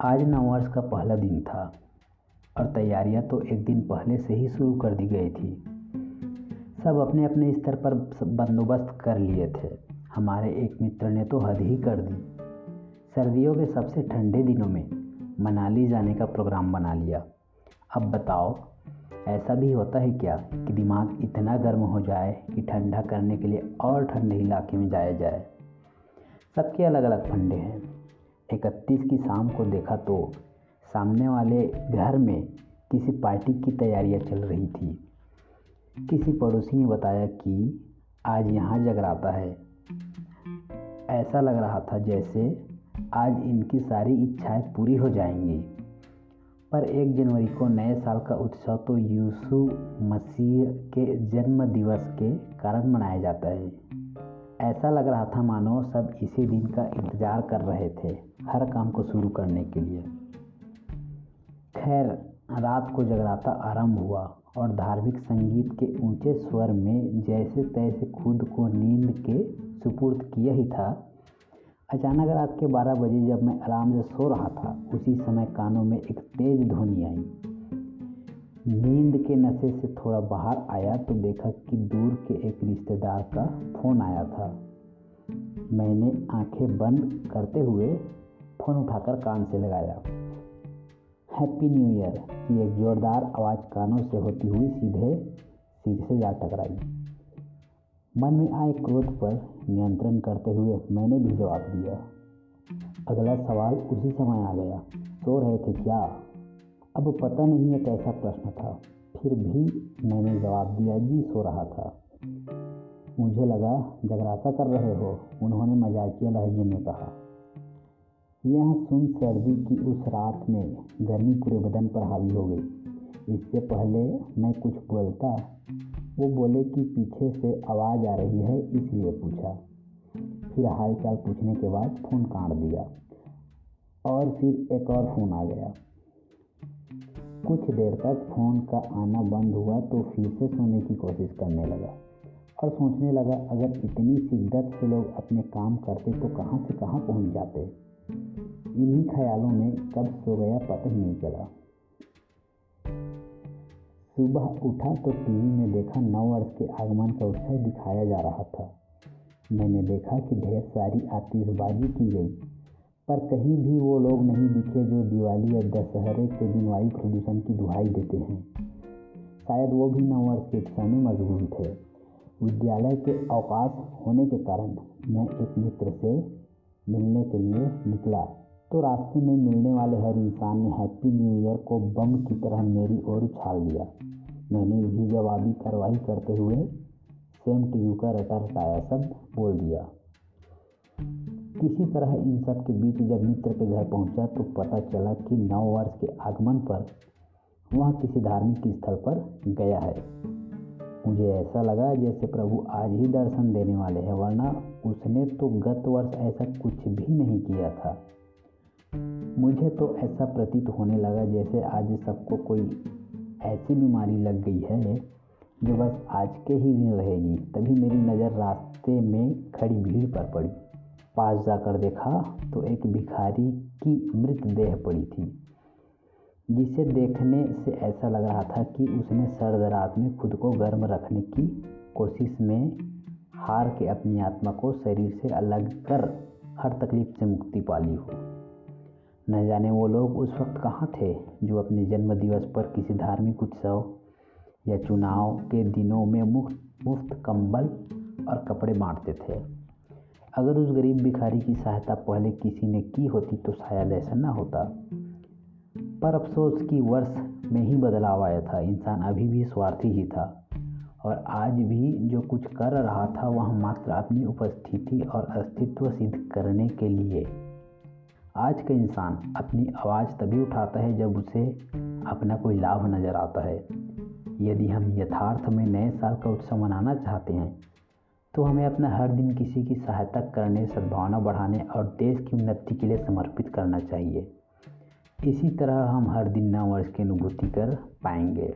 आज नववर्ष का पहला दिन था और तैयारियाँ तो एक दिन पहले से ही शुरू कर दी गई थी। सब अपने अपने स्तर पर बंदोबस्त कर लिए थे। हमारे एक मित्र ने तो हद ही कर दी। सर्दियों के सबसे ठंडे दिनों में मनाली जाने का प्रोग्राम बना लिया। अब बताओ, ऐसा भी होता है क्या कि दिमाग इतना गर्म हो जाए कि ठंडा करने के लिए और ठंडे इलाके में जाया जाए? सबके अलग अलग फंडे हैं। इकतीस की शाम को देखा तो सामने वाले घर में किसी पार्टी की तैयारियाँ चल रही थी। किसी पड़ोसी ने बताया कि आज यहाँ जगराता है। ऐसा लग रहा था जैसे आज इनकी सारी इच्छाएँ पूरी हो जाएँगी। पर एक जनवरी को नए साल का उत्सव तो यीशु मसीह के जन्म दिवस के कारण मनाया जाता है। ऐसा लग रहा था मानो सब इसी दिन का इंतज़ार कर रहे थे, हर काम को शुरू करने के लिए। खैर, रात को जगराता आरंभ हुआ और धार्मिक संगीत के ऊँचे स्वर में जैसे तैसे खुद को नींद के सुपुर्द किया ही था। अचानक रात के बारह बजे जब मैं आराम से सो रहा था, उसी समय कानों में एक तेज ध्वनि आई। नींद के नशे से थोड़ा बाहर आया तो देखा कि दूर के एक रिश्तेदार का फ़ोन आया था। मैंने आँखें बंद करते हुए फ़ोन उठाकर कान से लगाया। Happy new year. की एक ज़ोरदार आवाज़ कानों से होती हुई सीधे सिर से जा टकराई। मन में आए क्रोध पर नियंत्रण करते हुए मैंने भी जवाब दिया। अगला सवाल उसी समय आ गया। सो रहे थे क्या? अब पता नहीं है कैसा प्रश्न था। फिर भी मैंने जवाब दिया, जी, सो रहा था। मुझे लगा, जगराता कर रहे हो। उन्होंने मजाकिया लहजे में कहा। यह सुन सर्दी की उस रात में गर्मी पूरे बदन पर हावी हो गई। इससे पहले मैं कुछ बोलता, वो बोले कि पीछे से आवाज़ आ रही है, इसलिए पूछा। फिर हाल चाल पूछने के बाद फ़ोन काट दिया और फिर एक और फ़ोन आ गया। कुछ देर तक फ़ोन का आना बंद हुआ तो फिर से सोने की कोशिश करने लगा और सोचने लगा, अगर इतनी शिद्दत से लोग अपने काम करते तो कहाँ से कहाँ पहुँच जाते। इन्हीं ख्यालों में कब सो गया पता ही नहीं चला। सुबह उठा तो टीवी में देखा नव वर्ष के आगमन का उत्सव दिखाया जा रहा था। मैंने देखा कि ढेर सारी आतिशबाजी की गई। पर कहीं भी वो लोग नहीं दिखे जो दिवाली या दशहरे के दिन वायु प्रदूषण की दुहाई देते हैं। शायद वो भी नव वर्ष के उत्सव में मशगूल थे। विद्यालय के अवकाश होने के कारण मैं एक मित्र से मिलने के लिए निकला। तो रास्ते में मिलने वाले हर इंसान ने हैप्पी न्यू ईयर को बम की तरह मेरी ओर उछाल दिया मैंने भी जवाबी कार्रवाई करते हुए, सेम टू यू का रटा रटाया सब बोल दिया। किसी तरह इन सब के बीच जब मित्र के घर पहुँचा तो पता चला कि नव वर्ष के आगमन पर वह किसी धार्मिक स्थल पर गया है। मुझे ऐसा लगा जैसे प्रभु आज ही दर्शन देने वाले हैं, वरना उसने तो गत वर्ष ऐसा कुछ भी नहीं किया था। मुझे तो ऐसा प्रतीत होने लगा जैसे आज सबको कोई ऐसी बीमारी लग गई है जो बस आज के ही दिन रहेगी, तभी मेरी नज़र रास्ते में खड़ी भीड़ पर पड़ी। पास जाकर देखा तो एक भिखारी की मृतदेह पड़ी थी, जिसे देखने से ऐसा लग रहा था कि उसने सर्द रात में खुद को गर्म रखने की कोशिश में हार के अपनी आत्मा को शरीर से अलग कर हर तकलीफ़ से मुक्ति पाली हो। न जाने वो लोग उस वक्त कहाँ थे जो अपने जन्म दिवस पर किसी धार्मिक उत्सव या चुनाव के दिनों में मुफ़्त मुफ़्त कंबल और कपड़े बांटते थे। अगर उस गरीब भिखारी की सहायता पहले किसी ने की होती तो शायद ऐसा ना होता। पर अफसोस की वर्ष में ही बदलाव आया था। इंसान अभी भी स्वार्थी ही था और आज भी जो कुछ कर रहा था वह मात्र अपनी उपस्थिति और अस्तित्व सिद्ध करने के लिए। आज का इंसान अपनी आवाज़ तभी उठाता है जब उसे अपना कोई लाभ नज़र आता है। यदि हम यथार्थ में नए साल का उत्सव मनाना चाहते हैं तो हमें अपना हर दिन किसी की सहायता करने, सद्भावना बढ़ाने और देश की उन्नति के लिए समर्पित करना चाहिए। इसी तरह हम हर दिन नव वर्ष की अनुभूति कर पाएँगे।